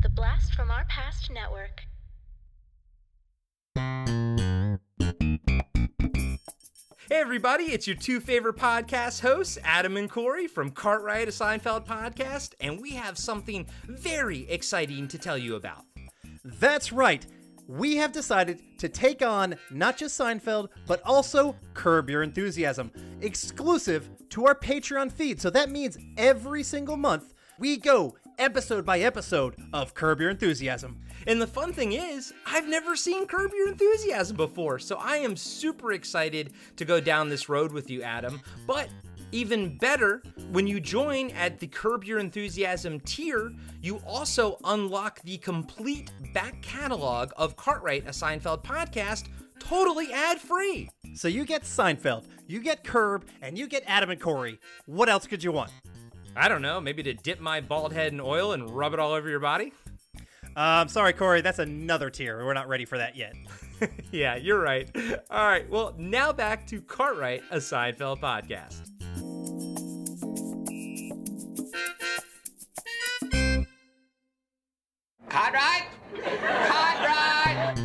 The Blast from Our Past Network. Hey, everybody, it's your two favorite podcast hosts, Adam and Corey from Cartwright, a Seinfeld podcast, and we have something very exciting to tell you about. That's right. We have decided to take on not just Seinfeld, but also Curb Your Enthusiasm, exclusive to our Patreon feed. So that means every single month we go episode by episode of Curb Your Enthusiasm. And the fun thing is, I've never seen Curb Your Enthusiasm before, so I am super excited to go down this road with you, Adam. But even better, when you join at the Curb Your Enthusiasm tier, you also unlock the complete back catalog of Cartwright, a Seinfeld podcast, totally ad free. So you get Seinfeld, you get Curb, and you get Adam and Corey. What else could you want? I don't know, maybe to dip my bald head in oil and rub it all over your body? Um, sorry, Corey, that's another tier. We're not ready for that yet. yeah, you're right. All right, well, now back to Cartwright, a Seinfeld podcast. Cartwright? Cartwright!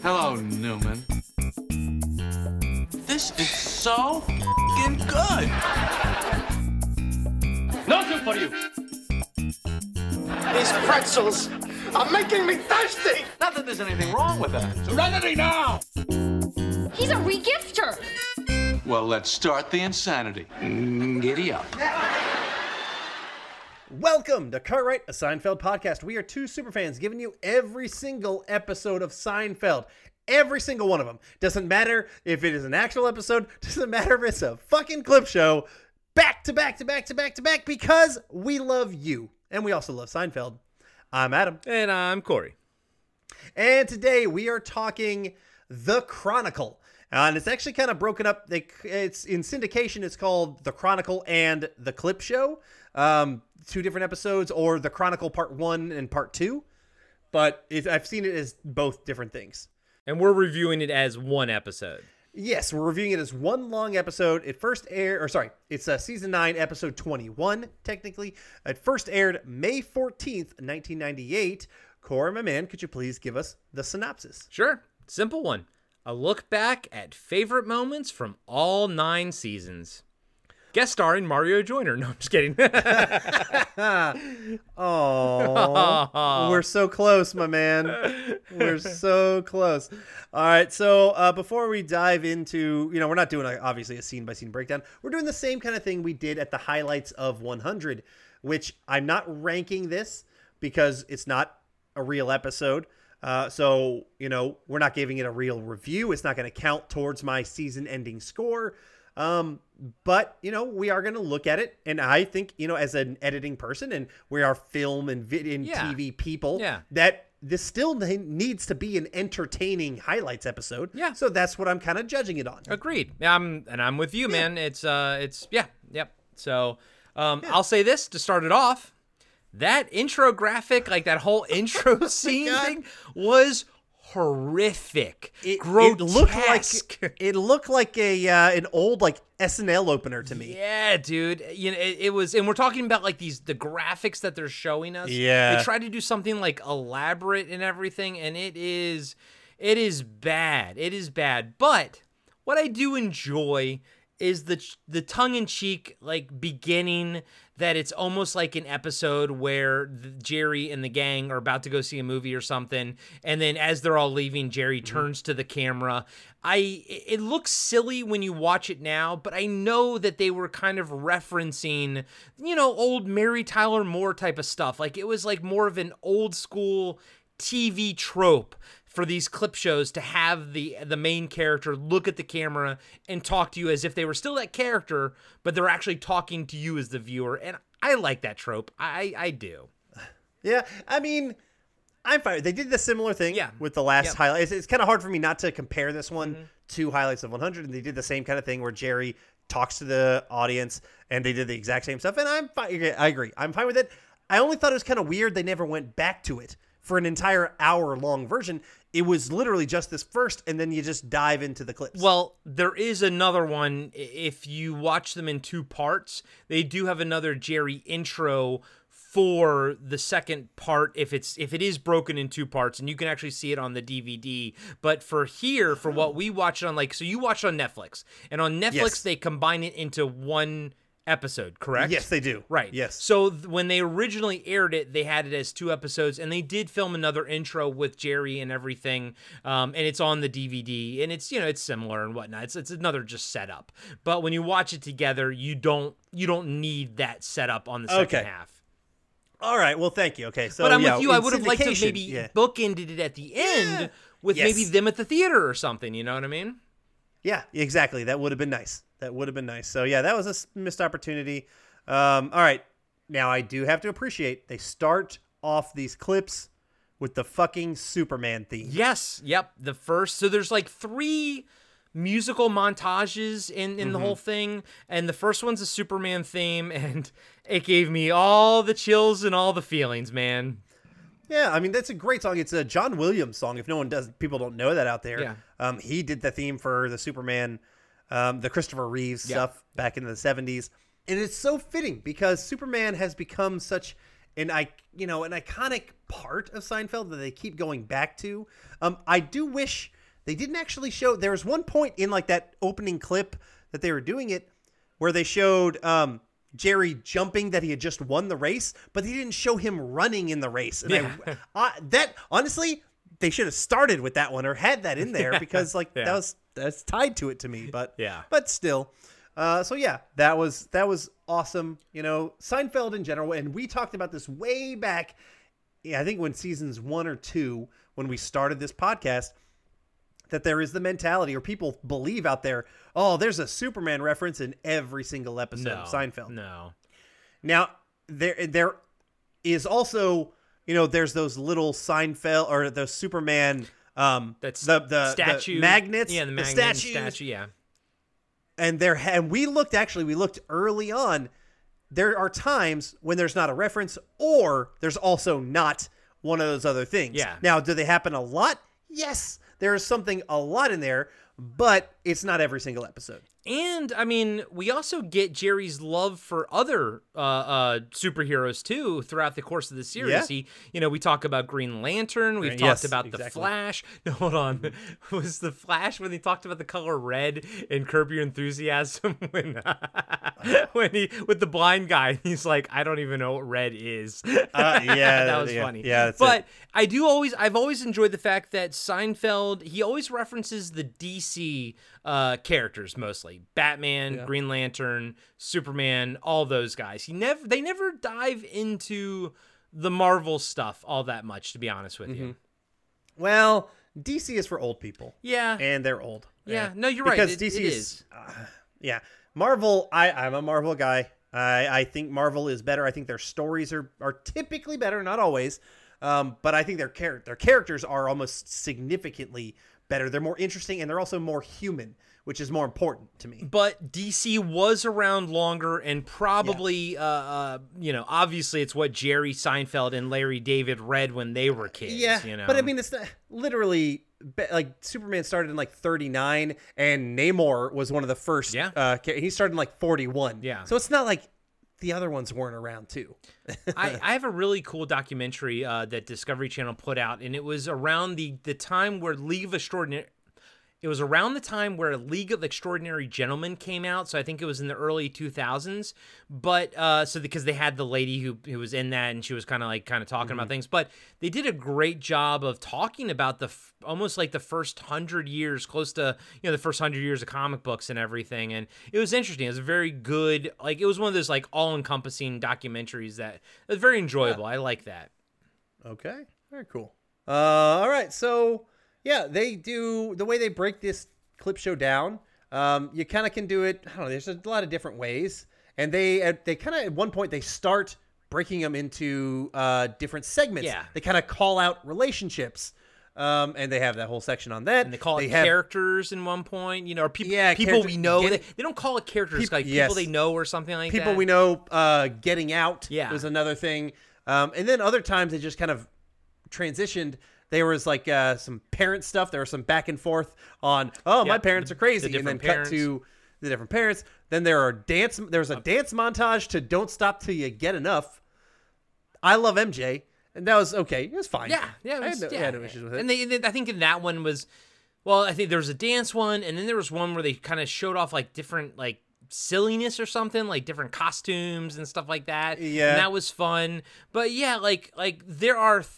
Hello, Newman. This is so fing good. Nothing for you. These pretzels are making me thirsty. Not that there's anything wrong with that. Serenity now. He's a regifter. Well, let's start the insanity. Mm, giddy up. Welcome to Cartwright, a Seinfeld podcast. We are two superfans giving you every single episode of Seinfeld. Every single one of them. Doesn't matter if it is an actual episode, doesn't matter if it's a fucking clip show. Back to back to back to back to back because we love you. And we also love Seinfeld. I'm Adam. And I'm Corey. And today we are talking The Chronicle. and it's actually kind of broken up. They, it's in syndication. It's called The Chronicle and The Clip Show. Um, two different episodes, or The Chronicle Part One and Part Two. But I've seen it as both different things. And we're reviewing it as one episode. Yes, we're reviewing it as one long episode. It first aired, or sorry, it's uh, season nine, episode 21, technically. It first aired May 14th, 1998. Corey, my man, could you please give us the synopsis? Sure. Simple one. A look back at favorite moments from all nine seasons. Guest starring Mario Joyner. No, I'm just kidding. Oh, we're so close, my man. We're so close. All right, so uh, before we dive into, you know, we're not doing a, obviously a scene by scene breakdown. We're doing the same kind of thing we did at the highlights of 100, which I'm not ranking this because it's not a real episode. Uh, so you know, we're not giving it a real review. It's not going to count towards my season-ending score. Um, but you know, we are going to look at it, and I think you know, as an editing person, and we are film and video and Yeah. TV people, Yeah. that this still needs to be an entertaining highlights episode. Yeah. So that's what I'm kind of judging it on. Agreed. Yeah, I'm and I'm with you, man. It's uh it's yeah, yep. So um I'll say this to start it off. That intro graphic, like that whole intro scene God. thing was horrific. It, Grotesque. it looked like it looked like a uh, an old like SNL opener to me. Yeah, dude. You know, it, it was, and we're talking about like these the graphics that they're showing us. Yeah. they tried to do something like elaborate and everything, and it is, it is bad. It is bad. But what I do enjoy is the the tongue in cheek like beginning that it's almost like an episode where the, Jerry and the gang are about to go see a movie or something, and then as they're all leaving, Jerry mm-hmm. turns to the camera. I it looks silly when you watch it now, but I know that they were kind of referencing, you know, old Mary Tyler Moore type of stuff. Like it was like more of an old school TV trope for these clip shows to have the the main character look at the camera and talk to you as if they were still that character, but they're actually talking to you as the viewer. And I like that trope. I I do. Yeah, I mean, I'm fine. They did the similar thing Yeah. with the last Yep. highlight. It's, it's kind of hard for me not to compare this one Mm-hmm. to highlights of 100. And they did the same kind of thing where Jerry talks to the audience, and they did the exact same stuff. And I'm fine. I agree. I'm fine with it. I only thought it was kind of weird they never went back to it for an entire hour long version, it was literally just this first, and then you just dive into the clips. Well, there is another one. If you watch them in two parts, they do have another Jerry intro for the second part if it's if it is broken in two parts and you can actually see it on the DVD but for here for what we watch it on like so you watch it on Netflix and on Netflix Yes. they combine it into one episode correct yes, they do. Right. Yes. So th- when they originally aired it, they had it as two episodes, and they did film another intro with Jerry and everything, um, and it's on the DVD, and it's you know it's similar and whatnot. It's it's another just setup. But when you watch it together, you don't you don't need that setup on the second Okay. half. All right. Well, thank you. Okay. So But I'm yeah, with you. I would have liked to maybe yeah. bookended it at the end with Yes. maybe them at the theater or something. You know what I mean? Yeah, exactly. That would have been nice. That would have been nice. So yeah, that was a missed opportunity. Um, all right, now I do have to appreciate they start off these clips with the fucking Superman theme. Yes. Yep. The first. So there's like three musical montages in in the Mm-hmm. whole thing, and the first one's a Superman theme, and it gave me all the chills and all the feelings, man. Yeah, I mean that's a great song. It's a John Williams song. If no one does, people don't know that out there. Yeah. Um, he did the theme for the Superman, um, the Christopher Reeves Yeah. stuff back in the '70s, and it's so fitting because Superman has become such an I, you know, an iconic part of Seinfeld that they keep going back to. Um, I do wish they didn't actually show. There was one point in like that opening clip that they were doing it where they showed um, Jerry jumping that he had just won the race, but they didn't show him running in the race. And Yeah. I, I, that honestly, they should have started with that one or had that in there because like Yeah. that was that's tied to it to me. But Yeah. but still. Uh, so yeah, that was that was awesome. You know, Seinfeld in general, and we talked about this way back. Yeah, I think when seasons one or two, when we started this podcast, that there is the mentality, or people believe out there, oh, there's a Superman reference in every single episode No. of Seinfeld. No. Now there there is also you know there's those little Seinfeld or the Superman um That's the the the magnets Yeah, the, the magnet statues statue. Yeah. and there and we looked actually we looked early on there are times when there's not a reference or there's also not one of those other things Yeah. now do they happen a lot yes there is something a lot in there but it's not every single episode And I mean, we also get Jerry's love for other uh, uh, superheroes too throughout the course of the series. Yeah. He, you know, we talk about Green Lantern. We've Right, talked yes, about the. Flash. No, hold on, was the Flash when they talked about the color red in Curb Your Enthusiasm when when he with the blind guy? He's like, I don't even know what red is. Uh, yeah, that was yeah, funny. yeah, that's but it. I do always, I've always enjoyed the fact that Seinfeld, he always references the DC uh, characters mostly Batman, Green Lantern, Superman, all those guys. He never, they never dive into the Marvel stuff all that much, to be honest with Mm-hmm. you. well dc is for old people Yeah. and they're old Yeah, no, you're right. because dc it is, is. uh, yeah marvel i i'm a marvel guy i i think marvel is better i think their stories are are typically better not always um but i think their char- their characters are almost significantly better they're more interesting and they're also more human which is more important to me But DC was around longer, and probably, uh, uh, you know, obviously, it's what Jerry Seinfeld and Larry David read when they were kids. yeah you know, but i mean it's not, literally like superman started in like 39 and namor was one of the first Yeah. uh he started in like 41 Yeah. so it's not like the other ones weren't around too I, I have a really cool documentary uh, that Discovery Channel put out, and it was around the the time where League of Extraordinary. It was around the time where League of Extraordinary Gentlemen came out, so I think it was in the early 2000s. But uh, so because they had the lady who who was in that, and she was kind of like kind of talking about things, but they did a great job of talking about the f- almost like the first hundred years, close to you know the first hundred years of comic books and everything, and it was interesting. It was a very good, like it was one of those like all encompassing documentaries that was very enjoyable. I like that. Okay. Very cool. Uh, all right. So yeah, they do the way they break this clip show down. Um, you kind of can do it. I don't know. There's a lot of different ways, and they they kind of at one point they start breaking them into uh, different segments. Yeah. They kind of call out relationships. Um, and they have that whole section on that. And they call it have- characters in one point, you know, or people Yeah, people we know. get They, they don't call it characters, Peop- like yes. people they know or something like people that. People we know uh, getting out Yeah. was another thing um, and then other times they just kind of transitioned, there was like uh, some parent stuff. There was some back and forth on, oh, my parents are crazy, the and then different cut to the different parents. Then there are dance. There was a dance montage to "Don't Stop Till You Get Enough." I love MJ, and that was okay. It was fine. Yeah, yeah, it I had no, I had no issues with it. And they, they, I think in that one was, well, I think there was a dance one, and then there was one where they kind of showed off like different like silliness or something, like different costumes and stuff like that. Yeah. and that was fun. But yeah, like like there are. Th-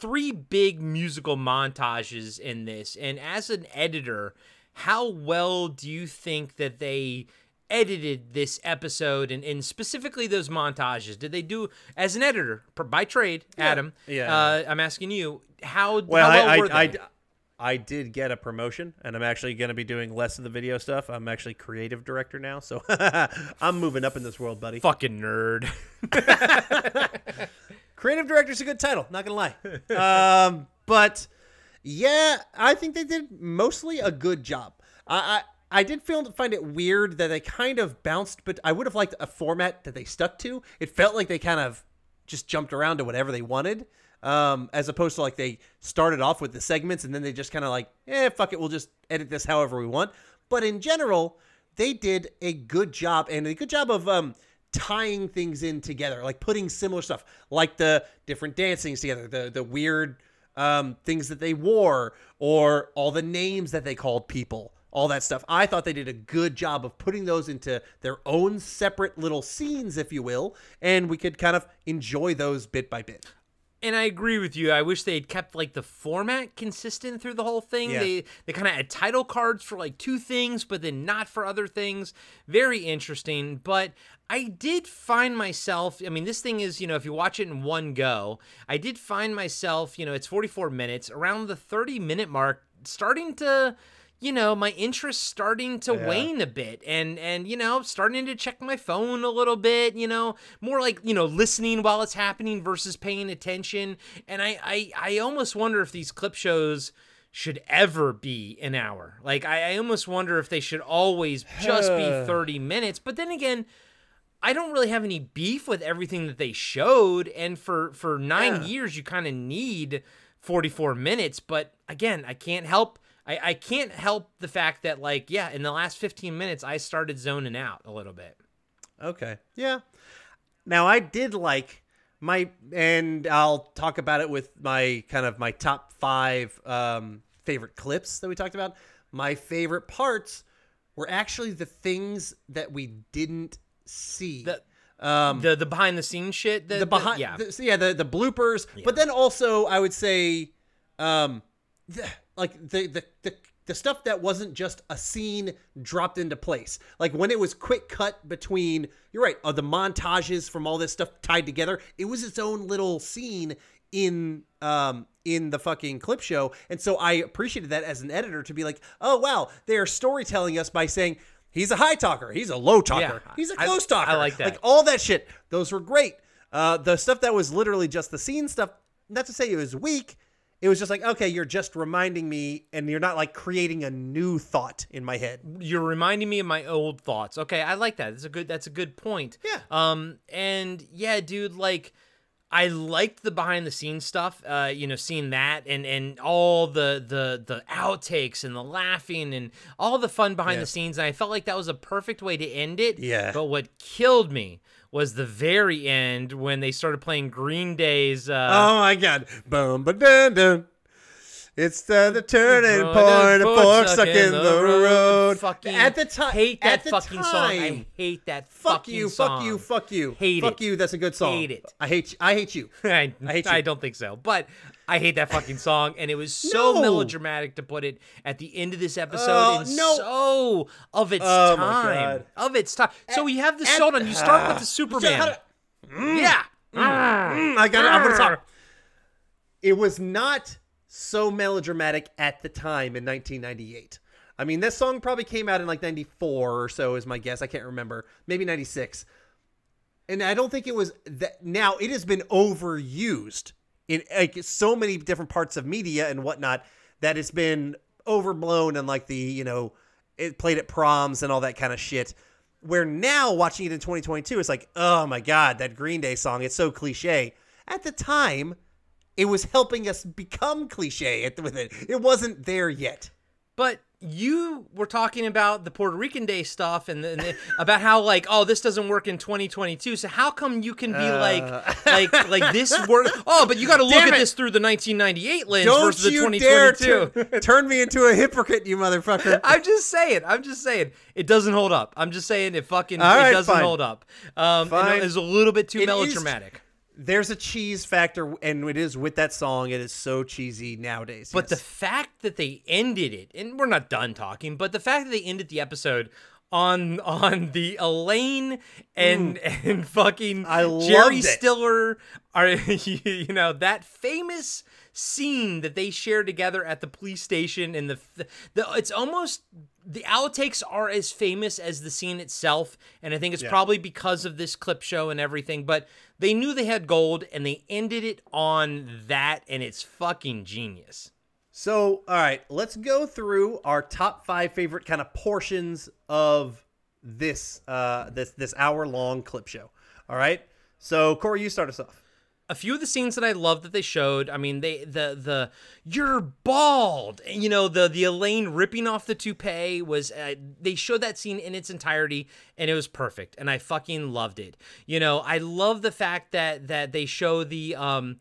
Three big musical montages in this, and as an editor, how well do you think that they edited this episode and, and specifically those montages? Did they do as an editor by trade, Adam? Yeah. Uh, I'm asking you how Well, how well I, were I? I, I did get a promotion, and I'm actually going to be doing less of the video stuff. I'm actually creative director now, so I'm moving up in this world, buddy. Fucking nerd. Creative director is a good title, not gonna lie. um, but yeah, I think they did mostly a good job. I, I I did feel find it weird that they kind of bounced, but I would have liked a format that they stuck to. It felt like they kind of just jumped around to whatever they wanted, um, as opposed to like they started off with the segments and then they just kind of like, eh, fuck it, we'll just edit this however we want. But in general, they did a good job and a good job of um tying things in together, like putting similar stuff, like the different dancings together, the the weird um, things that they wore, or all the names that they called people, all that stuff. I thought they did a good job of putting those into their own separate little scenes, if you will, and we could kind of enjoy those bit by bit. And I agree with you. I wish they had kept like the format consistent through the whole thing. Yeah. They they kind of had title cards for like two things, but then not for other things. Very interesting. But I did find myself. I mean, this thing is you know if you watch it in one go, I did find myself. You know, it's 44 minutes around the 30 minute mark, starting to. You know, my interest starting to wane a bit and and you know, starting to check my phone a little bit, you know, more like, you know, listening while it's happening versus paying attention. And I I, I almost wonder if these clip shows should ever be an hour. Like I, I almost wonder if they should always just be 30 minutes. But then again, I don't really have any beef with everything that they showed. And for for nine Yeah. years, you kind of need 44 minutes. But again, I can't help. I, I can't help the fact that like yeah, in the last 15 minutes, I started zoning out a little bit. Okay. Yeah. Now I did like my and I'll talk about it with my kind of my top 5 um favorite clips that we talked about. My favorite parts were actually the things that we didn't see. The- um The the behind the scenes shit. The, the behind yeah. the, yeah the the bloopers but then also i would say um the, like the, the the the stuff that wasn't just a scene dropped into place. Like when it was quick cut between you're right uh, the montages from all this stuff tied together it was its own little scene in um in the fucking clip show. And so i appreciated that as an editor to be like oh wow they are storytelling us by saying he's a high talker he's a low talker Yeah, he's a close talker. I like that. like all that shit. Those were great. Uh, the stuff that was literally just the scene stuff not to say it was weak it was just like okay you're just reminding me and you're not like creating a new thought in my head you're reminding me of my old thoughts. Okay, I like that. That's a good that's a good point. Yeah. Um and yeah, dude, like I liked the behind the scenes stuff. Uh, you know, seeing that and and all the the the outtakes and the laughing and all the fun behind Yeah. the scenes. And I felt like that was a perfect way to end it. Yeah. But what killed me was the very end when they started playing Green Day's uh oh my god. Boom ba dun dun it's the, the turning point the fork stuck in the road Fucking at the time hate that at the fucking song. I hate that fuck fucking you song. fuck you fuck you Hate fuck it. you that's a good song Hate it. i hate you i hate you I, I hate I don't think so, but I hate that fucking song, and it was so No. melodramatic to put it at the end of this episode, oh, and no. so of its Oh, my time, God. of its time. So we have the at- hold on. You start with the ah. how Superman, to- yeah. Mm. Mm. mm, I got. I'm gonna ah. talk. It was not so melodramatic at the time in 1998. I mean, this song probably came out in like 94 or so, is my guess. I can't remember. Maybe 96. And I don't think it was that. Now it has been overused in like so many different parts of media and whatnot that it's been overblown and like the you know it played at proms and all that kind of shit. Where now watching it in 2022, it's like, oh my god, that Green Day song, it's so cliche. At the time, it was helping us become cliche at, with it. It wasn't there yet. But you were talking about the Puerto Rican Day stuff and, the, and the, about how like oh this doesn't work in 2022. So how come you can be Uh. like like like this work? Oh, but you got to look Damn at it. this through the 1998 lens Don't versus the you dare 2022. turn, turn me into a hypocrite, you motherfucker. I'm just saying. I'm just saying. It doesn't hold up. I'm just saying it fucking All it right, doesn't fine. hold up. Um, Fine. it's a little bit too It is- melodramatic. There's a cheese factor, and it is with that song. It is so cheesy nowadays. But the fact that they ended it, and we're not done talking, but the fact that they ended the episode on on the Elaine and and fucking Mm. I Jerry. Stiller are you know that famous scene that they share together at the police station and the the it's almost the outtakes are as famous as the scene itself and I think it's probably because of this clip show and everything but they knew they had gold and they ended it on that and it's fucking genius. So, all right, let's go through our top five favorite kind of portions of this uh this this hour long clip show. All right. So, Corey, you start us off. A few of the scenes that I love that they showed. I mean, they the the you're bald, you know the the Elaine ripping off the toupee was uh, they showed that scene in its entirety, and it was perfect, and I fucking loved it. You know, I love the fact that that they show the um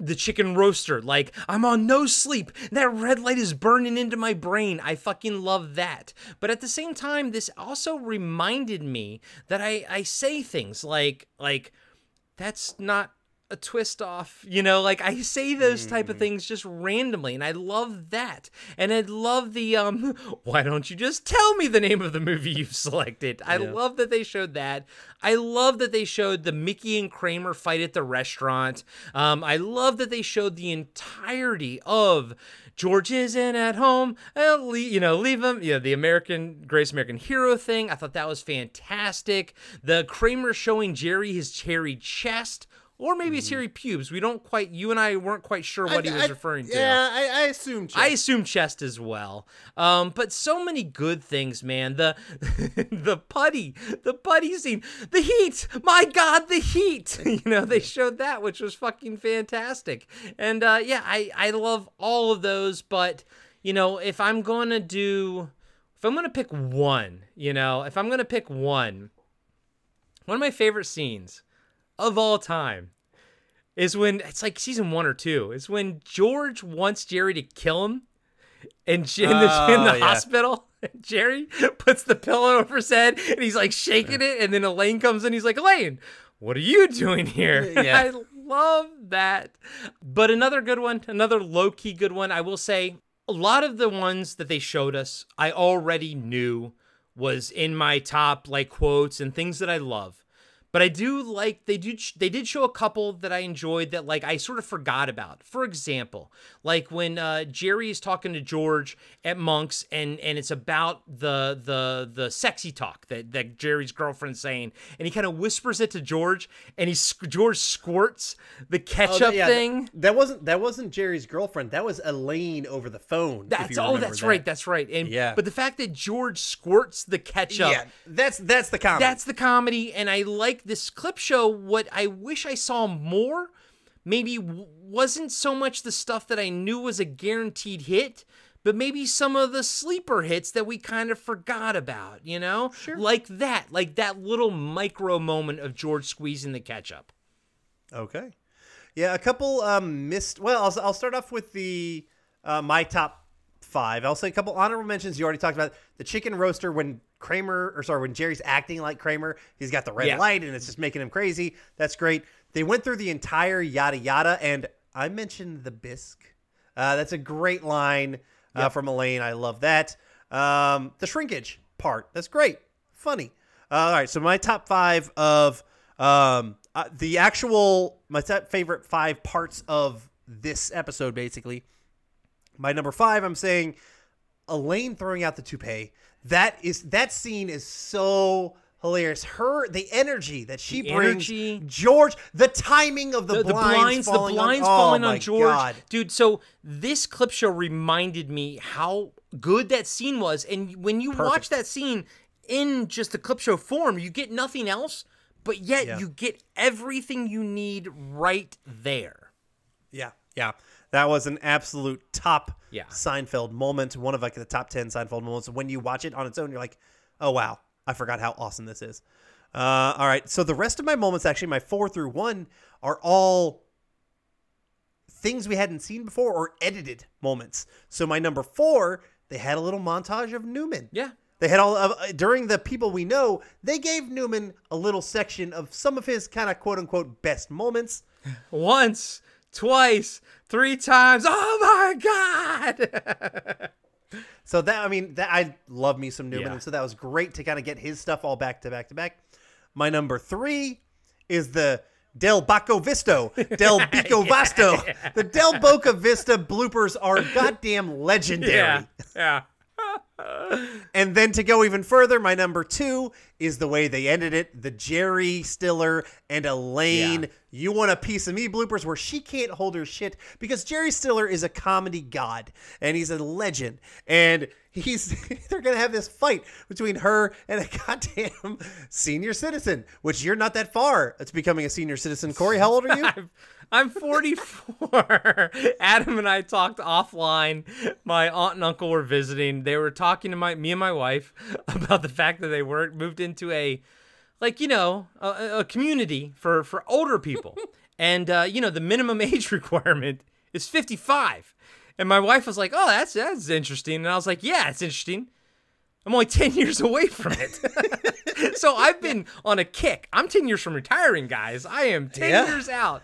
the chicken roaster like i'm on no sleep that red light is burning into my brain i fucking love that but at the same time this also reminded me that i i say things like like that's not a twist off you know like i say those type of things just randomly and i love that and i love the um why don't you just tell me the name of the movie you've selected i love that they showed that i love that they showed the mickey and kramer fight at the restaurant um i love that they showed the entirety of George isn't at home. Uh, le- you know, leave him. You know, the American Grace American Hero thing. I thought that was fantastic. The Kramer showing Jerry his cherry chest, or maybe it's hairy pubes. We don't quite. You and I weren't quite sure what he was referring to. Yeah, I, I assume. I assume chest as well. Um, but so many good things, man. The the putty, the putty scene, the heat. My God, the heat. you know, they showed that, which was fucking fantastic. And uh, yeah, I I love all of those. But you know, if I'm gonna do, if I'm gonna pick one, you know, if I'm gonna pick one, one of my favorite scenes of all time is when it's like season one or two is when George wants Jerry to kill him and in the, in Oh, the yeah. hospital. Jerry puts the pillow over his head and he's like shaking it, and then Elaine comes in. He's like, Elaine, what are you doing here? Yeah. I love that. But another good one, another low key good one. I will say a lot of the ones that they showed us, I already knew was in my top like quotes and things that I love. But I do like they do they did show a couple that I enjoyed that like I sort of forgot about. For example, like when uh, Jerry is talking to George at Monk's and and it's about the the the sexy talk that that Jerry's girlfriend's saying, and he kind of whispers it to George, and he George squirts the ketchup Oh, yeah, thing. That wasn't that wasn't Jerry's girlfriend. That was Elaine over the phone. That's oh, that's that. right, that's right. And Yeah. but the fact that George squirts the ketchup, yeah. That's that's the comedy. that's the comedy, and I like this clip show. What I wish I saw more, maybe wasn't so much the stuff that I knew was a guaranteed hit, but maybe some of the sleeper hits that we kind of forgot about. You know, sure. like that, like that little micro moment of George squeezing the ketchup. Okay. Yeah, a couple um missed. Well, I'll, I'll start off with the uh, my top five. I'll say a couple honorable mentions. You already talked about the chicken roaster when Kramer, or sorry, when Jerry's acting like Kramer. He's got the red Yeah. light and it's just making him crazy. That's great. They went through the entire yada yada, and I mentioned the bisque. Uh, that's a great line uh, from Elaine. I love that. Um, the shrinkage part. That's great. Funny. Uh, all right. So my top five of um, uh, the actual my favorite five parts of this episode, basically. My number five, I'm saying Elaine throwing out the toupee. That is that scene is so hilarious. Her the energy that she The brings, energy. George, the timing of the, the, the blinds, blinds, the blinds on, falling oh on George, God. dude. So this clip show reminded me how good that scene was, and when you watch that scene in just the clip show form, you get nothing else, but yet Yeah. you get everything you need right there. Yeah, Yeah, that was an absolute top Yeah. Seinfeld moment. One of like the top ten Seinfeld moments. When you watch it on its own, you're like, oh wow, I forgot how awesome this is. Uh, all right, so the rest of my moments, actually, my four through one, are all things we hadn't seen before or edited moments. So my number four, they had a little montage of Newman. Yeah. They had all of during the people we know. They gave Newman a little section of some of his kind of quote unquote best moments. Once, twice, three times. Oh my god! So that I mean that I love me some Newman, Yeah. and so that was great to kind of get his stuff all back to back to back. My number three is the Del Baco Visto, Del Bico Vasto. The Del Boca Vista bloopers are goddamn legendary. yeah, yeah. And then to go even further, my number two is the way they ended it. The Jerry Stiller and Elaine, Yeah. You want a piece of me bloopers where she can't hold her shit because Jerry Stiller is a comedy god and he's a legend. And he's they're gonna have this fight between her and a goddamn senior citizen, which you're not that far. It's becoming a senior citizen. Corey, how old are you? I'm, I'm 44. Adam and I talked offline. My aunt and uncle were visiting. They were talking to my me and my wife about the fact that they weren't moved into a like you know a, a community for for older people, and uh, you know the minimum age requirement is 55. And my wife was like, "Oh, that's that's interesting," and I was like, "Yeah, it's interesting." I'm only 10 years away from it. so I've been on a kick. I'm 10 years from retiring, guys. I am 10 Yeah. years out.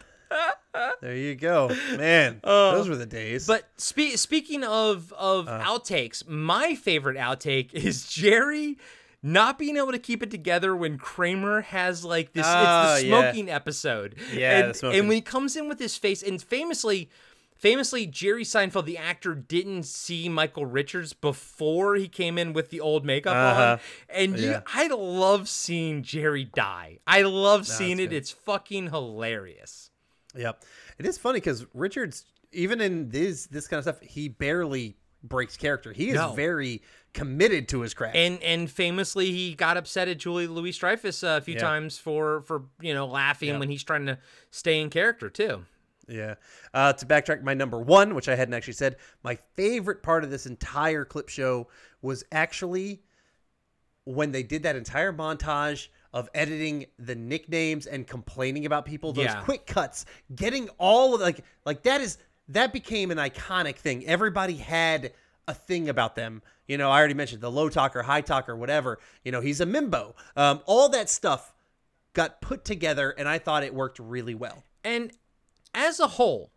There you go, man. those were the days. Uh, But spe- speaking of of outtakes, my favorite outtake is Jerry not being able to keep it together when Kramer has like this Oh, it's the yeah. smoking episode. Yeah, and, smoking. and when he comes in with his face and famously famously Jerry Seinfeld the actor didn't see Michael Richards before he came in with the old makeup Uh-huh. on. And you Yeah. I love seeing Jerry die. I love seeing it. good. It's fucking hilarious. Yep. It is funny because Richards, even in this this kind of stuff, he barely breaks character. He is No. very committed to his craft. And and famously, he got upset at Julie Louis Dreyfus a few Yeah. times for for you know laughing Yeah. when he's trying to stay in character too. yeah. Uh, to backtrack, my number one, which I hadn't actually said, my favorite part of this entire clip show was actually when they did that entire montage of editing the nicknames and complaining about people those Yeah. quick cuts getting all of like like that is that became an iconic thing. Everybody had a thing about them. You know i already mentioned the low talker high talker whatever. You know he's a mimbo. Um, all that stuff got put together and i thought it worked really well. And as a whole,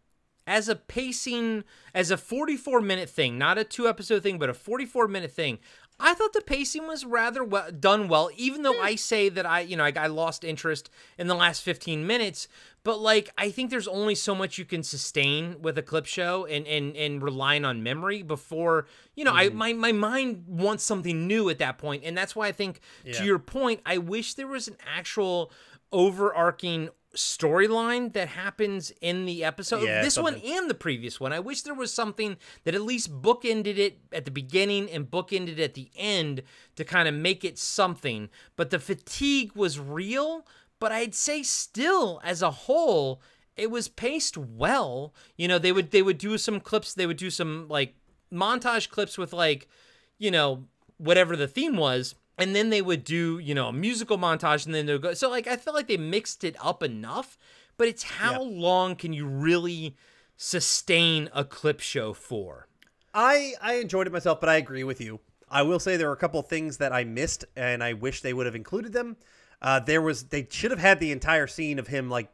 as a pacing, as a 44 minute thing, not a two episode thing, but a 44 minute thing, I thought the pacing was rather well done well, even though I say that I, you know, I, I lost interest in the last 15 minutes. But like, I think there's only so much you can sustain with a clip show and and and relying on memory before, you know, I mm-hmm. my my mind wants something new at that point, and that's why I think to your point, I wish there was an actual overarching storyline that happens in the episode. Yeah, this one and the previous one. I wish there was something that at least bookended it at the beginning and bookended at the end to kind of make it something. But the fatigue was real but i'd say still as a whole it was paced well you know they would they would do some clips they would do some like montage clips with like you know whatever the theme was and then they would do you know a musical montage and then they would go so like i felt like they mixed it up enough but it's how long can you really sustain a clip show for I I enjoyed it myself, but I agree with you. I will say there were a couple things that I missed, and I wish they would have included them. Uh, there was they should have had the entire scene of him like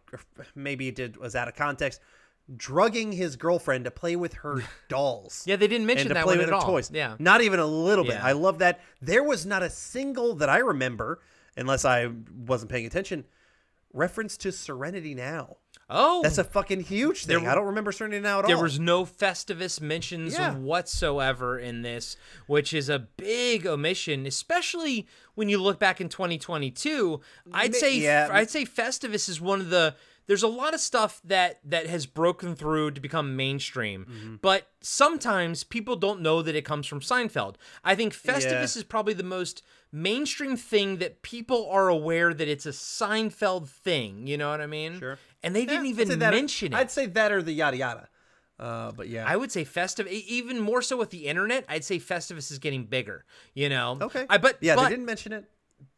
maybe it did was out of context, drugging his girlfriend to play with her dolls. yeah they didn't mention and to that play one with at her all toys. yeah not even a little bit. Yeah. I love that. There was not a single that I remember, unless I wasn't paying attention, reference to Serenity Now. oh That's a fucking huge thing. There- I don't remember Serenity Now at There all. There was no Festivus mentions Yeah. whatsoever in this, which is a big omission, especially when you look back in 2022. I'd say yeah. I'd say Festivus is one of the there's a lot of stuff that that has broken through to become mainstream, Mm-hmm. but sometimes people don't know that it comes from Seinfeld. I think Festivus Yeah. is probably the most mainstream thing that people are aware that it's a Seinfeld thing. You know what I mean? Sure. And they Yeah, didn't even that mention it. I'd say that or the yada yada. Uh, but yeah, I would say Festive, even more so with the internet. I'd say Festivus is getting bigger. You know. okay. I but yeah, but they didn't mention it.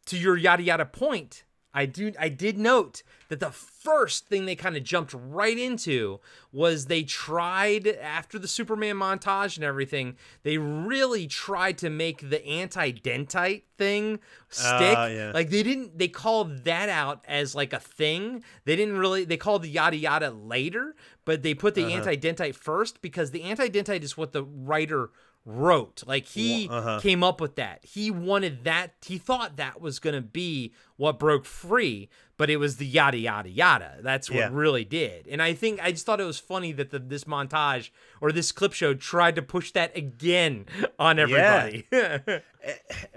to your yada yada point, I do I did note that the first thing they kind of jumped right into was they tried after the Superman montage and everything, they really tried to make the anti-dentite thing stick. Ah, yeah. Like they didn't they called that out as like a thing. They didn't really they called the yada yada later, but they put the Uh-huh. anti-dentite first because the anti-dentite is what the writer wrote. Like he uh-huh. came up with that. He wanted that. He thought that was going to be what broke free, but it was the yada yada yada. That's what Yeah. really did. And I think I just thought it was funny that the, this montage or this clip show tried to push that again on everybody. Yeah.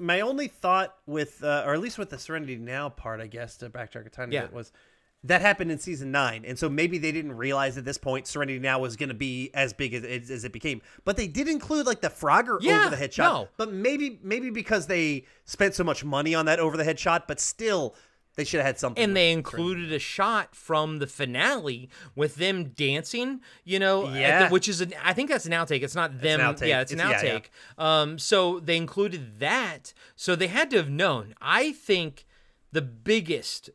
My only thought with, uh, or at least with the Serenity Now part, I guess, to backtrack a tiny Yeah. bit, was that happened in season nine, and so maybe they didn't realize at this point Serenity Now was going to be as big as, as, as it became. But they did include like the Frogger Yeah, over the head shot. no. But maybe maybe because they spent so much money on that over the head shot, but still they should have had something. and they Serenity. included a shot from the finale with them dancing, you know, at the- Yeah. which is an I think that's an outtake. It's not them. outtake. Yeah, it's an It's- yeah, outtake. Um, so they included that. So they had to have known. I think the biggest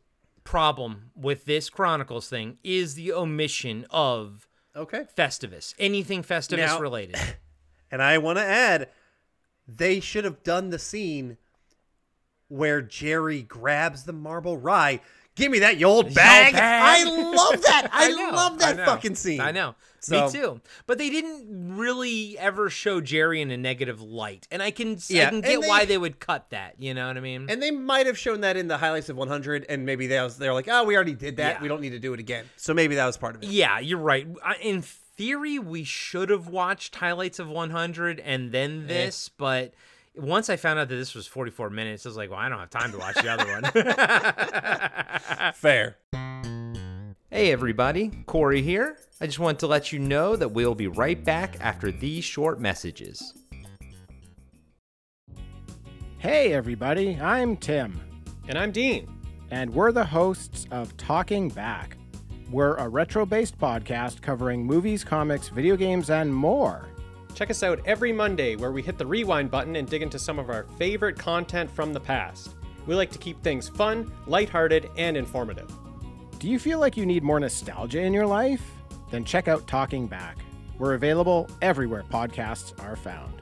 problem with this Chronicles thing is the omission of okay. Festivus, anything Festivus Now- related. And I want to add, they should have done the scene where Jerry grabs the marble rye. Give me that, you old bag. bag. I love that. I, know, love that know, fucking scene. I know. So- Me too. But they didn't really ever show Jerry in a negative light, and I can I can get they- why they would cut that. You know what I mean? And they might have shown that in the highlights of 100, and maybe they was they're like, oh, we already did that. Yeah. We don't need to do it again. So maybe that was part of it. yeah, you're right. In theory, we should have watched highlights of 100 and then Eh. this, but. Once I found out that this was 44 minutes, I was like, well, I don't have time to watch the other one. Fair. Hey everybody, Corey here. I just want to let you know that we'll be right back after these short messages. Hey, everybody, I'm Tim, And I'm Dean. and we're the hosts of Talking Back. We're a retro based podcast covering movies, comics, video games, and more. Check us out every Monday where we hit the rewind button and dig into some of our favorite content from the past. We like to keep things fun, lighthearted, and informative. Do you feel like you need more nostalgia in your life? Then check out Talking Back. We're available everywhere podcasts are found.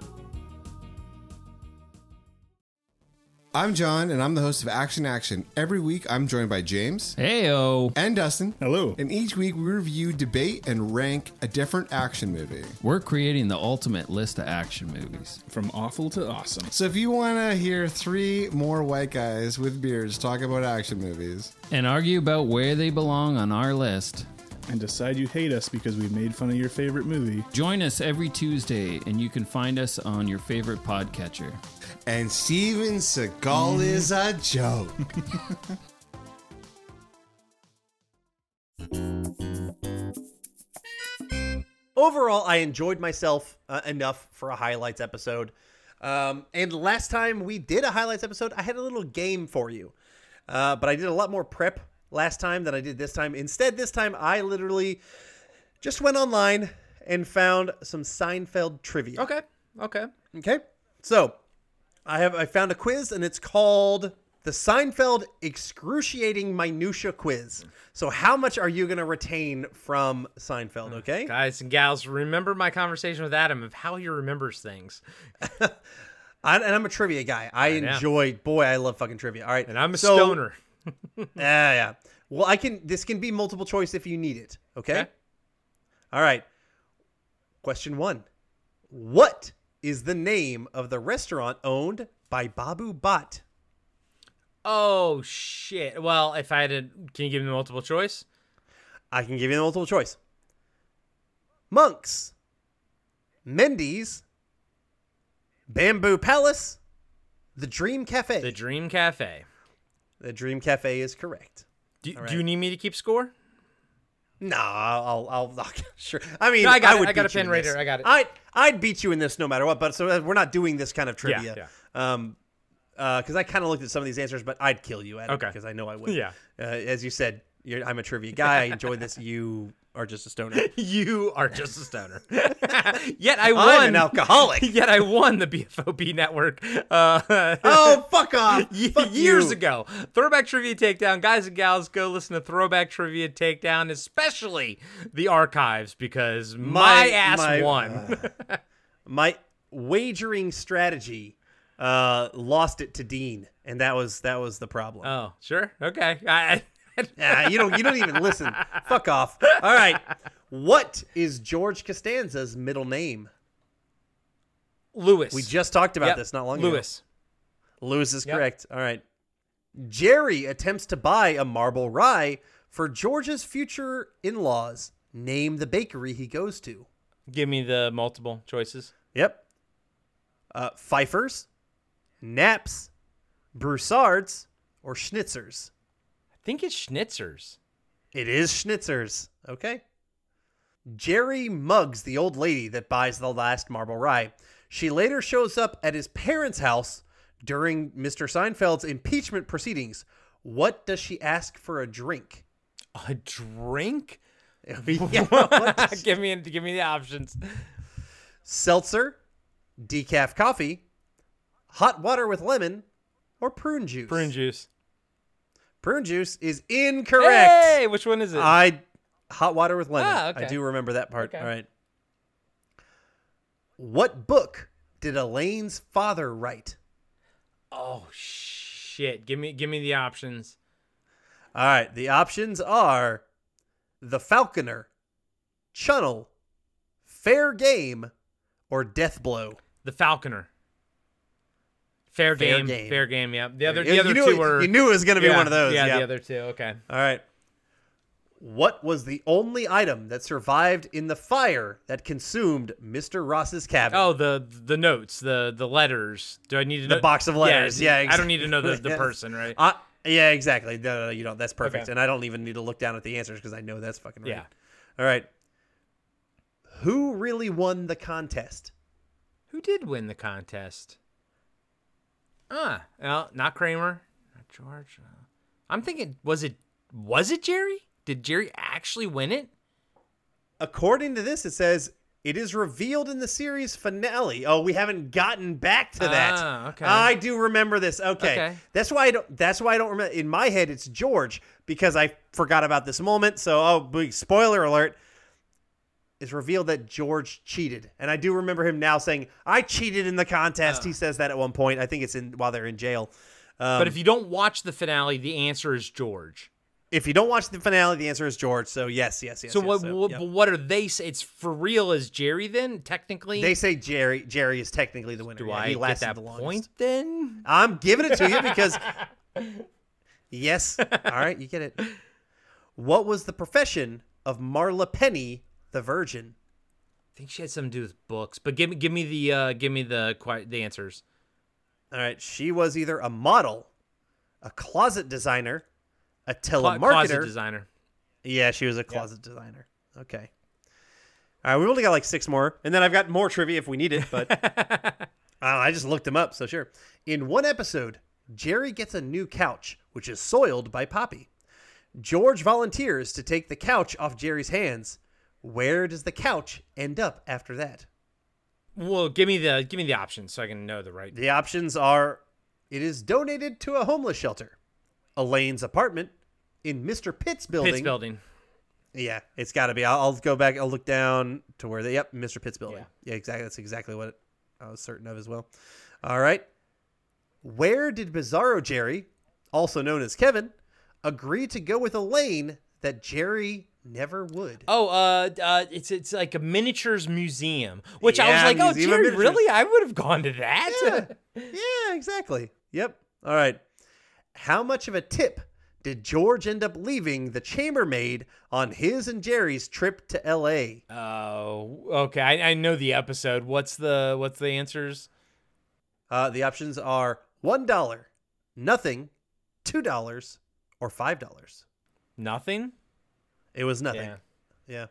I'm John, and I'm the host of Action Action. Every week, I'm joined by James Heyo. and Dustin. Hello. And each week, we review, debate, and rank a different action movie. We're creating the ultimate list of action movies. From awful to awesome. So if you want to hear three more white guys with beards talk about action movies, And argue about where they belong on our list. And decide you hate us because we made fun of your favorite movie. Join us every Tuesday, and you can find us on your favorite podcatcher. and Steven Seagal is a joke. Overall, I enjoyed myself uh, enough for a highlights episode. Um, and last time we did a highlights episode, I had a little game for you. Uh, but I did a lot more prep last time than I did this time. Instead, this time I literally just went online and found some Seinfeld trivia. Okay. Okay. Okay. So I have I found a quiz and it's called the Seinfeld excruciating minutia quiz. So how much are you gonna retain from Seinfeld? Hmm. Okay. Guys and gals, remember my conversation with Adam of how he remembers things. I, and I'm a trivia guy. I, know. enjoy. Boy, I love fucking trivia. All right. And I'm a so- stoner. Yeah, yeah. Well, I can. This can be multiple choice if you need it. Okay. Okay. All right. Question one: What is the name of the restaurant owned by Babu Bhatt? Oh shit. Well, if I had to can you give me multiple choice? I can give you the multiple choice. Monks, Mendy's, Bamboo Palace, the Dream Cafe. The Dream Cafe. The Dream Cafe is correct. Do, All do you need me to keep score? No, I'll, I'll, I'll sure. I mean, No, I got it. would I got a pen right here. I got it. I'd, I'd beat you in this no matter what. But so uh, we're not doing this kind of trivia. Yeah, trivia. Um, because I kind of looked at some of these answers, but I'd kill you at Okay. it because I know I would. Yeah. Uh, as you said, You're, I'm a trivia guy. I enjoy this. You are just a stoner. you are just a stoner. yet I won. I'm an alcoholic. Yet I won the BFOB network. Uh, oh, fuck off! Fuck years you. ago. Throwback Trivia Takedown. Guys and gals, go listen to Throwback Trivia Takedown, especially the archives, because my, My- ass my- won. My wagering strategy uh, lost it to Dean, and that was that was the problem. oh, sure. Okay. I, You don't you don't even listen. Fuck off. All right. What is George Costanza's middle name? Lewis. We just talked about Yep, this not long ago. Lewis. Lewis is Yep. correct. All right. Jerry attempts to buy a marble rye for George's future in-laws. Name the bakery he goes to. Give me the multiple choices. Yep. Uh, Pfeiffer's, Naps, Broussard's, or Schnitzer's. Think it's Schnitzer's. It is Schnitzer's. Okay. Jerry mugs the old lady that buys the last marble rye. She later shows up at his parents' house during Mr. Seinfeld's impeachment proceedings. What does she ask for a drink? A drink? Yeah, give me give me the options. Seltzer, decaf coffee, hot water with lemon, or prune juice? Prune juice. Prune juice is incorrect. Hey, which one is it? I hot water with lemon. Ah, okay. I do remember that part. Okay. All right. What book did Elaine's father write? oh shit! Give me give me the options. All right, the options are The Falconer, Chunnel, Fair Game, or Death Blow. The Falconer. Fair, Fair game, game. Fair game. Yeah. The other the other knew two were. you knew it was gonna be Yeah, one of those, Yeah, yeah. The other two. Okay. All right. What was the only item that survived in the fire that consumed Mr. Ross's cabin? Oh, the the notes, the the letters. Do I need to the know? box of letters. Yeah, I don't need to know the, the person, right? Uh, yeah, exactly. No, no, no, you don't. That's perfect. Okay. And I don't even need to look down at the answers because I know that's fucking right. Yeah. All right. Who really won the contest? Who did win the contest? Ah, well, not Kramer, not George. Uh, I'm thinking, was it was it Jerry? Did Jerry actually win it? According to this, it says it is revealed in the series finale. Oh, we haven't gotten back to that. Ah, okay. I do remember this. Okay. Okay. That's why I don't that's why I don't remember in my head it's George because I forgot about this moment. So, oh, spoiler alert. It's revealed that George cheated. And I do remember him now saying, "I cheated in the contest." He says that at one point. I think it's in while they're in jail. Um, but if you don't watch the finale, the answer is George. if you don't watch the finale, the answer is George. So, yes, yes, yes. so yes, what? so, what, what are they? Say? It's for real as Jerry then? Technically, They say Jerry Jerry is technically the winner. do Yeah, I he get that the longest. point then? I'm giving it to you because yes. All right, you get it. What was the profession of Marla Penny, the Virgin? I think she had something to do with books. But give me give me the uh, give me the the answers. All right, she was either a model, a closet designer, a telemarketer. closet designer. Yeah, she was a closet designer. Okay. All right, we've only got like six more, and then I've got more trivia if we need it, but uh, I just looked them up, so sure. In one episode, Jerry gets a new couch, which is soiled by Poppy. George volunteers to take the couch off Jerry's hands. Where does the couch end up after that? Well, give me the give me the options so I can know the right. The options are it is donated to a homeless shelter, Elaine's apartment, in Mr. Pitt's building. Pitts building. Yeah, it's got to be. I'll, I'll go back. I'll look down to where they. Yep, Mr. Pitt's building. Yeah. exactly. That's exactly what I was certain of as well. All right. Where did Bizarro Jerry, also known as Kevin, agree to go with Elaine that Jerry never would? Oh, uh, uh, it's it's like a miniatures museum, which I was like, oh, Jerry, really? I would have gone to that. Yeah. yeah, exactly. Yep. All right. How much of a tip did George end up leaving the chambermaid on his and Jerry's trip to L.A.? Oh, okay. I, I know the episode. What's the what's the answers? Uh, the options are one dollar, nothing, two dollars, or five dollars. Nothing. It was nothing. Yeah. Yeah.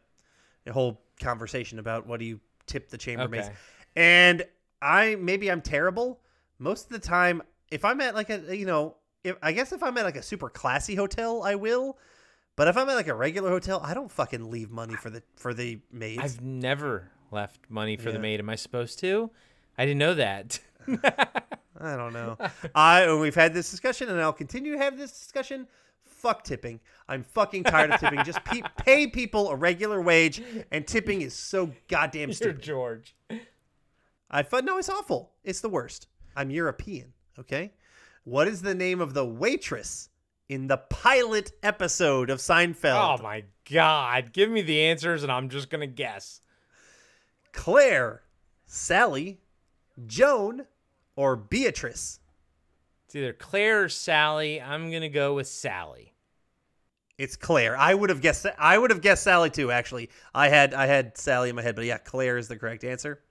A whole conversation about what do you tip the chambermaids. Okay. And I maybe I'm terrible. Most of the time, if I'm at like a you know, if I guess if I'm at like a super classy hotel, I will. But if I'm at like a regular hotel, I don't fucking leave money for the for the maids. I've never left money for the maid. Am I supposed to? I didn't know that. I don't know. I we've had this discussion, and I'll continue to have this discussion. Fuck tipping. I'm fucking tired of tipping. Just pe- pay people a regular wage, and tipping is so goddamn You're stupid. George. I thought no, it's awful. It's the worst. I'm European. Okay. What is the name of the waitress in the pilot episode of Seinfeld? Oh my god. Give me the answers and I'm just gonna guess. Claire, Sally, Joan, or Beatrice? It's either Claire or Sally. I'm gonna go with Sally. It's Claire. I would have guessed. I would have guessed Sally too. Actually, I had I had Sally in my head, but yeah, Claire is the correct answer.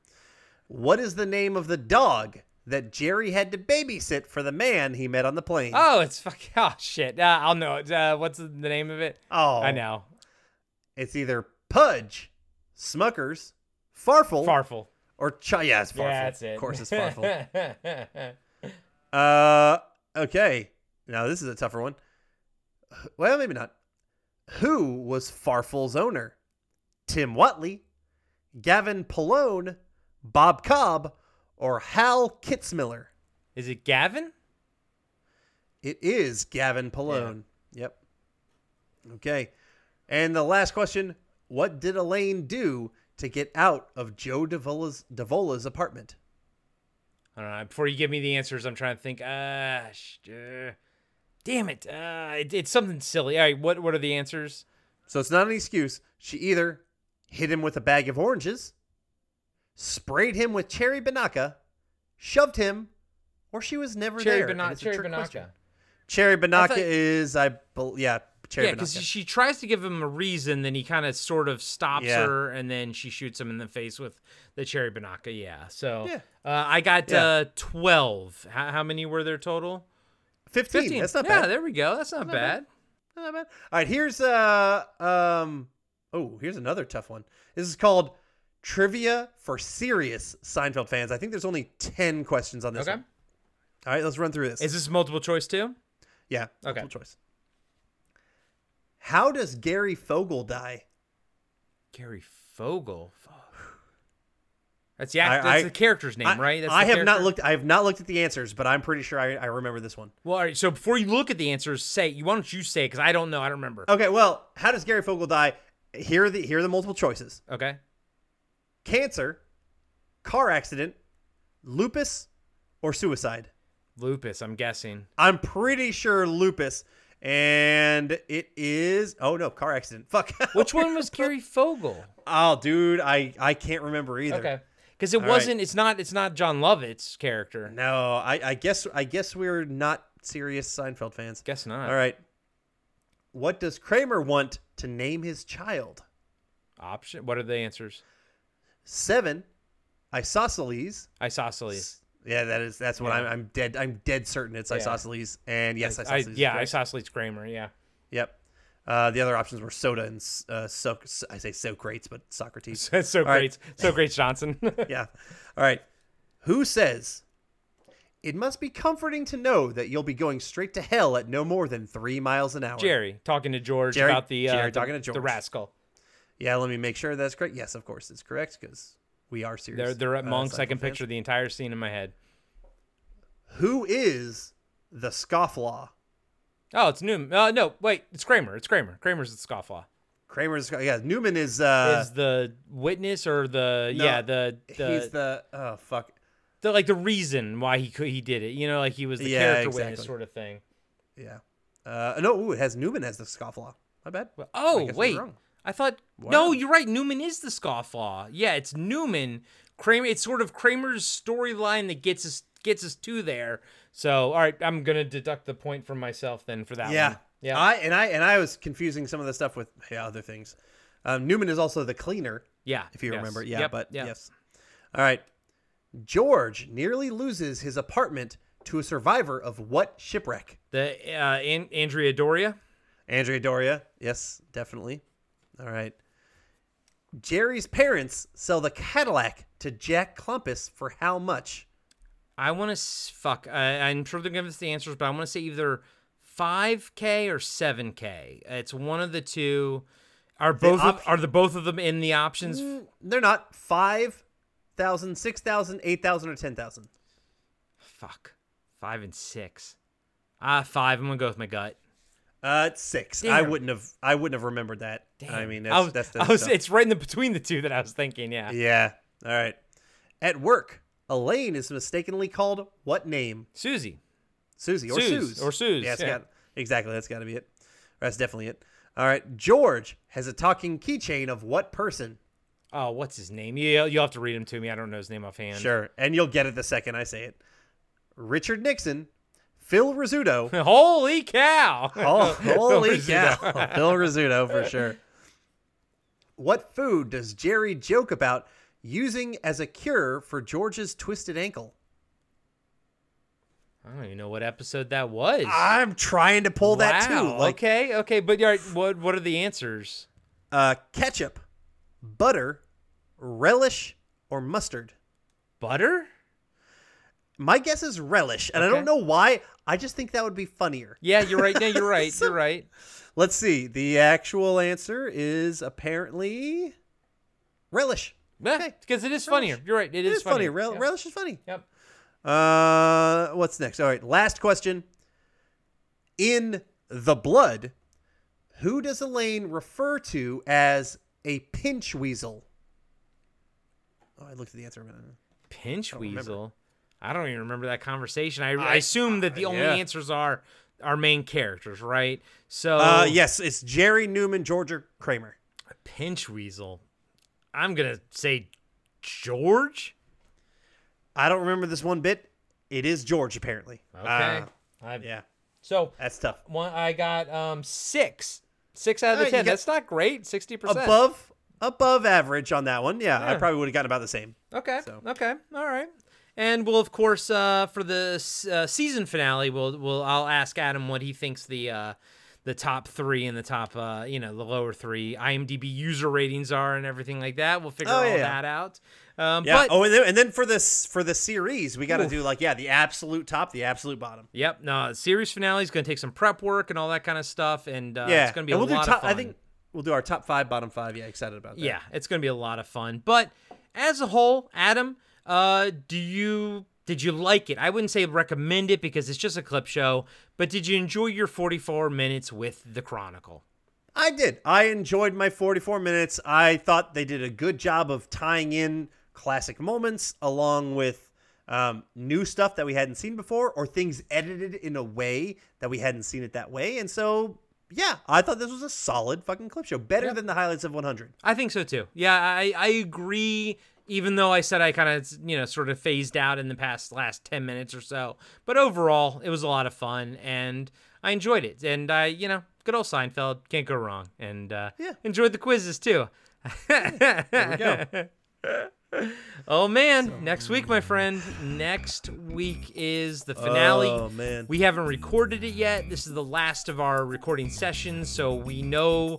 What is the name of the dog that Jerry had to babysit for the man he met on the plane? Oh, it's fuck. Oh shit. Uh, I'll know it. Uh, what's the name of it? Oh. I know. It's either Pudge, Smuckers, Farfel, Farfel. or Ch- Yeah, it's Farfel. Yeah, that's it. Of course, it's Farfel. uh, okay. Now this is a tougher one. Well, maybe not. Who was Farfel's owner? Tim Whatley, Gavin Polone, Bob Cobb, or Hal Kitzmiller? Is it Gavin? It is Gavin Polone. Yep. Okay. And the last question What did Elaine do to get out of Joe Davola's, Davola's apartment? I don't know. Before you give me the answers, I'm trying to think. Uh, sh- uh damn it. Uh, it, it's something silly. All right. What What are the answers? So it's not an excuse. She either hit him with a bag of oranges, sprayed him with cherry Binaca, shoved him, or she was never Cherry there. Bana- Cherry Binaca. question. Cherry Binaca thought- is, I bel yeah, cherry yeah, because she tries to give him a reason, then he kind of sort of stops Yeah. her, and then she shoots him in the face with the cherry Binaca. Yeah. So Yeah. Uh, I got Yeah. uh, twelve. How, how many were there total? 15. That's not yeah, bad. there we go. That's not, Not bad. bad. Not bad. All right, here's uh um oh, here's another tough one. This is called Trivia for Serious Seinfeld fans. I think there's only 10 questions on this Okay. one. All right, let's run through this. Is this multiple choice too? yeah, Okay. multiple choice. How does Gary Fogel die? Gary Fogel. That's the act, I- that's I- the character's name, I- right? That's I have not looked I have not looked at the answers, but I'm pretty sure I, I remember this one. Well, all right. So before you look at the answers, say you. Why don't you say? Because I don't know. I don't remember. Okay, well, how does Gary Fogel die? Here are the here are the multiple choices. Okay. Cancer, car accident, lupus, or suicide. Lupus. I'm guessing. I'm pretty sure lupus, and it is. Oh no, car accident. Fuck. Which one was Gary Fogel? oh, dude, I I can't remember either. Okay. Because it All right. wasn't. It's not. It's not Jon Lovitz character. No, I I guess I guess we're not serious Seinfeld fans. Guess not. All right. What does Kramer want to name his child? Option. What are the answers? Seven, isosceles. Isosceles. Yeah, that is that's what Yeah. I'm, I'm dead. I'm dead certain it's Yeah. isosceles. And yes, I, isosceles. yeah, isosceles Kramer. Yeah. Yep. Uh, the other options were soda and uh, so I say Socrates, but Socrates. So All right. great. So great, Johnson. yeah. All right. Who says it must be comforting to know that you'll be going straight to hell at no more than three miles an hour? Jerry talking to George Jerry- about the uh, Jerry the- talking to George. the rascal. Yeah. Let me make sure that's correct. Yes, of course, it's correct because we are serious. They're they're at uh, Monk's. I can fans. picture the entire scene in my head. Who is the scofflaw? Oh, it's Newman. Uh, no, wait, it's Kramer. It's Kramer. Kramer's the scofflaw. Kramer's yeah. Newman is uh is the witness or the no, yeah the the, he's the oh fuck the like the reason why he could he did it. You know, like he was the Yeah, character exactly. witness sort of thing. yeah. Uh no, ooh, it has Newman as the scofflaw. My bad. I Oh guess wait, wrong. I thought Wow. no, you're right. Newman is the scofflaw. Yeah, it's Newman. Kramer. It's sort of Kramer's storyline that gets us gets us to there. So all right, I'm gonna deduct the point from myself then for that yeah. one. Yeah. I and I and I was confusing some of the stuff with yeah, other things. Um, Newman is also the cleaner. Yeah, If you yes. remember. Yeah, Yep, but yep. yes. All right. George nearly loses his apartment to a survivor of what shipwreck? The uh, An- Andrea Doria. Andrea Doria. Yes, definitely. All right. Jerry's parents sell the Cadillac to Jack Klompus for how much? I want to fuck. I, I'm sure they're giving us the answers, but I want to say either 5K or 7K. It's one of the two. Are both op- of, are the both of them in the options? Mm, They're not 5,000, 6,000, 8,000, or 10,000. Fuck. 5 and 6. Ah, 5. I'm going to go with my gut. Uh, it's six. I wouldn't have. I wouldn't have remembered that. Damn. I mean, that's I was, that's, I was, it's right in the between the two that I was thinking, yeah. Yeah. All right. At work, Elaine is mistakenly called what name? Susie. Susie or Suze, Suze or Suze, Yeah, yeah. got exactly. That's got to be it. That's definitely it. All right. George has a talking keychain of what person? Oh, what's his name? Yeah, you'll have to read him to me. I don't know his name offhand. Sure, and you'll get it the second I say it. Richard Nixon, Phil Rizzuto. Holy cow. Oh, holy cow. Phil Rizzuto for sure. What food does Jerry joke about using as a cure for George's twisted ankle? I don't even know what episode that was. I'm trying to pull that too. Like okay, okay, but all right, what what are the answers? uh, ketchup, butter, relish, or mustard. Butter? My guess is relish, and I don't know why. I just think that would be funnier. Yeah, you're right. No, you're right. So- you're right. Let's see. The actual answer is apparently relish. Yeah, because it is funnier. You're right. It is funny. Rel- Yeah. Relish is funny. Yep. Uh, what's next? All right, last question. In the blood, who does Elaine refer to as a pinch weasel? Oh, I looked at the answer a minute. Pinch don't remember. I don't even remember that conversation. I, I, assume that the only yeah. answers are our main characters, right? So Uh, yes, it's Jerry Newman, Georgia Kramer. pinch weasel. I'm gonna say George. I don't remember this one bit. It is George, apparently. Okay. Uh, yeah, So that's tough. one, I got um six, six out of the Alright, ten. That's not great. Sixty percent Above, above average on that one. Yeah, I probably would have gotten about the same. Okay. So- Okay. All right. And we'll of course uh, for the uh, season finale, we'll we'll I'll ask Adam what he thinks the uh, the top three and the top uh, you know the lower three IMDb user ratings are and everything like that. We'll figure Oh, all yeah. that out. Um, Yeah. But oh, and then, and then for this for the series, we got to do like yeah, the absolute top, the absolute bottom. Yep. No, the series finale is going to take some prep work and all that kind of stuff, and uh, yeah, it's going to be and a we'll lot do top, of fun. I think we'll do our top five, bottom five. Yeah, excited about that. Yeah, it's going to be a lot of fun. But as a whole, Adam, uh, do you did you like it? I wouldn't say recommend it because it's just a clip show, but did you enjoy your 44 minutes with the Chronicle? I did. I enjoyed my 44 minutes. I thought they did a good job of tying in classic moments along with um, new stuff that we hadn't seen before or things edited in a way that we hadn't seen it that way. And so, yeah, I thought this was a solid fucking clip show. Better than the highlights of 100. I think so too. Yeah, I I agree. Even though I said I kind of you know sort of phased out in the past last 10 minutes or so, but overall it was a lot of fun and I enjoyed it. And I you know good old Seinfeld can't go wrong. And uh, Yeah. enjoyed the quizzes too. There we go. Oh man, next week, my friend. Next week is the finale. Oh, man. We haven't recorded it yet. This is the last of our recording sessions, so we know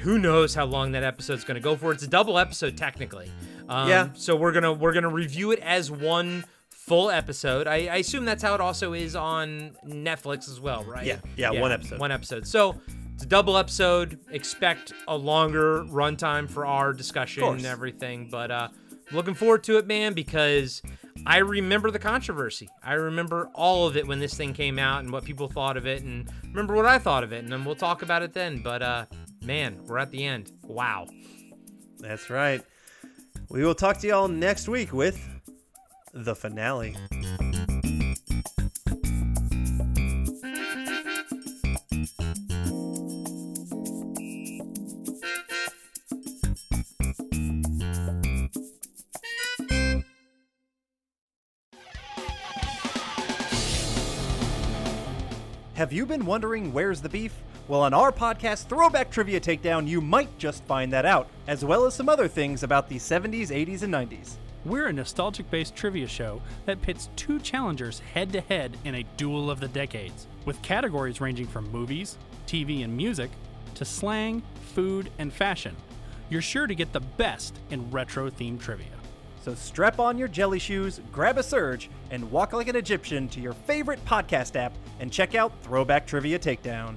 who knows how long that episode's going to go for. It's a double episode technically. Um, Yeah. So we're gonna we're gonna review it as one full episode. I, I assume that's how it also is on Netflix as well, right? Yeah, yeah, one episode. One episode. So it's a double episode. Expect a longer runtime for our discussion and everything, but uh, looking forward to it, man, because I remember the controversy. I remember all of it when this thing came out and what people thought of it, and remember what I thought of it, and then we'll talk about it then. But uh, man, we're at the end. Wow. That's right. We will talk to y'all next week with the finale. Have you been wondering where's the beef? Well, on our podcast, Throwback Trivia Takedown, you might just find that out, as well as some other things about the 70s, 80s, and 90s. We're a nostalgic based trivia show that pits two challengers head to head in a duel of the decades, with categories ranging from movies, TV, and music to slang, food, and fashion. You're sure to get the best in retro themed trivia. So strap on your jelly shoes, grab a surge, and walk like an Egyptian to your favorite podcast app and check out Throwback Trivia Takedown.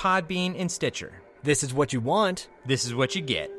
Podbean, and Stitcher. This is what you want. This is what you get.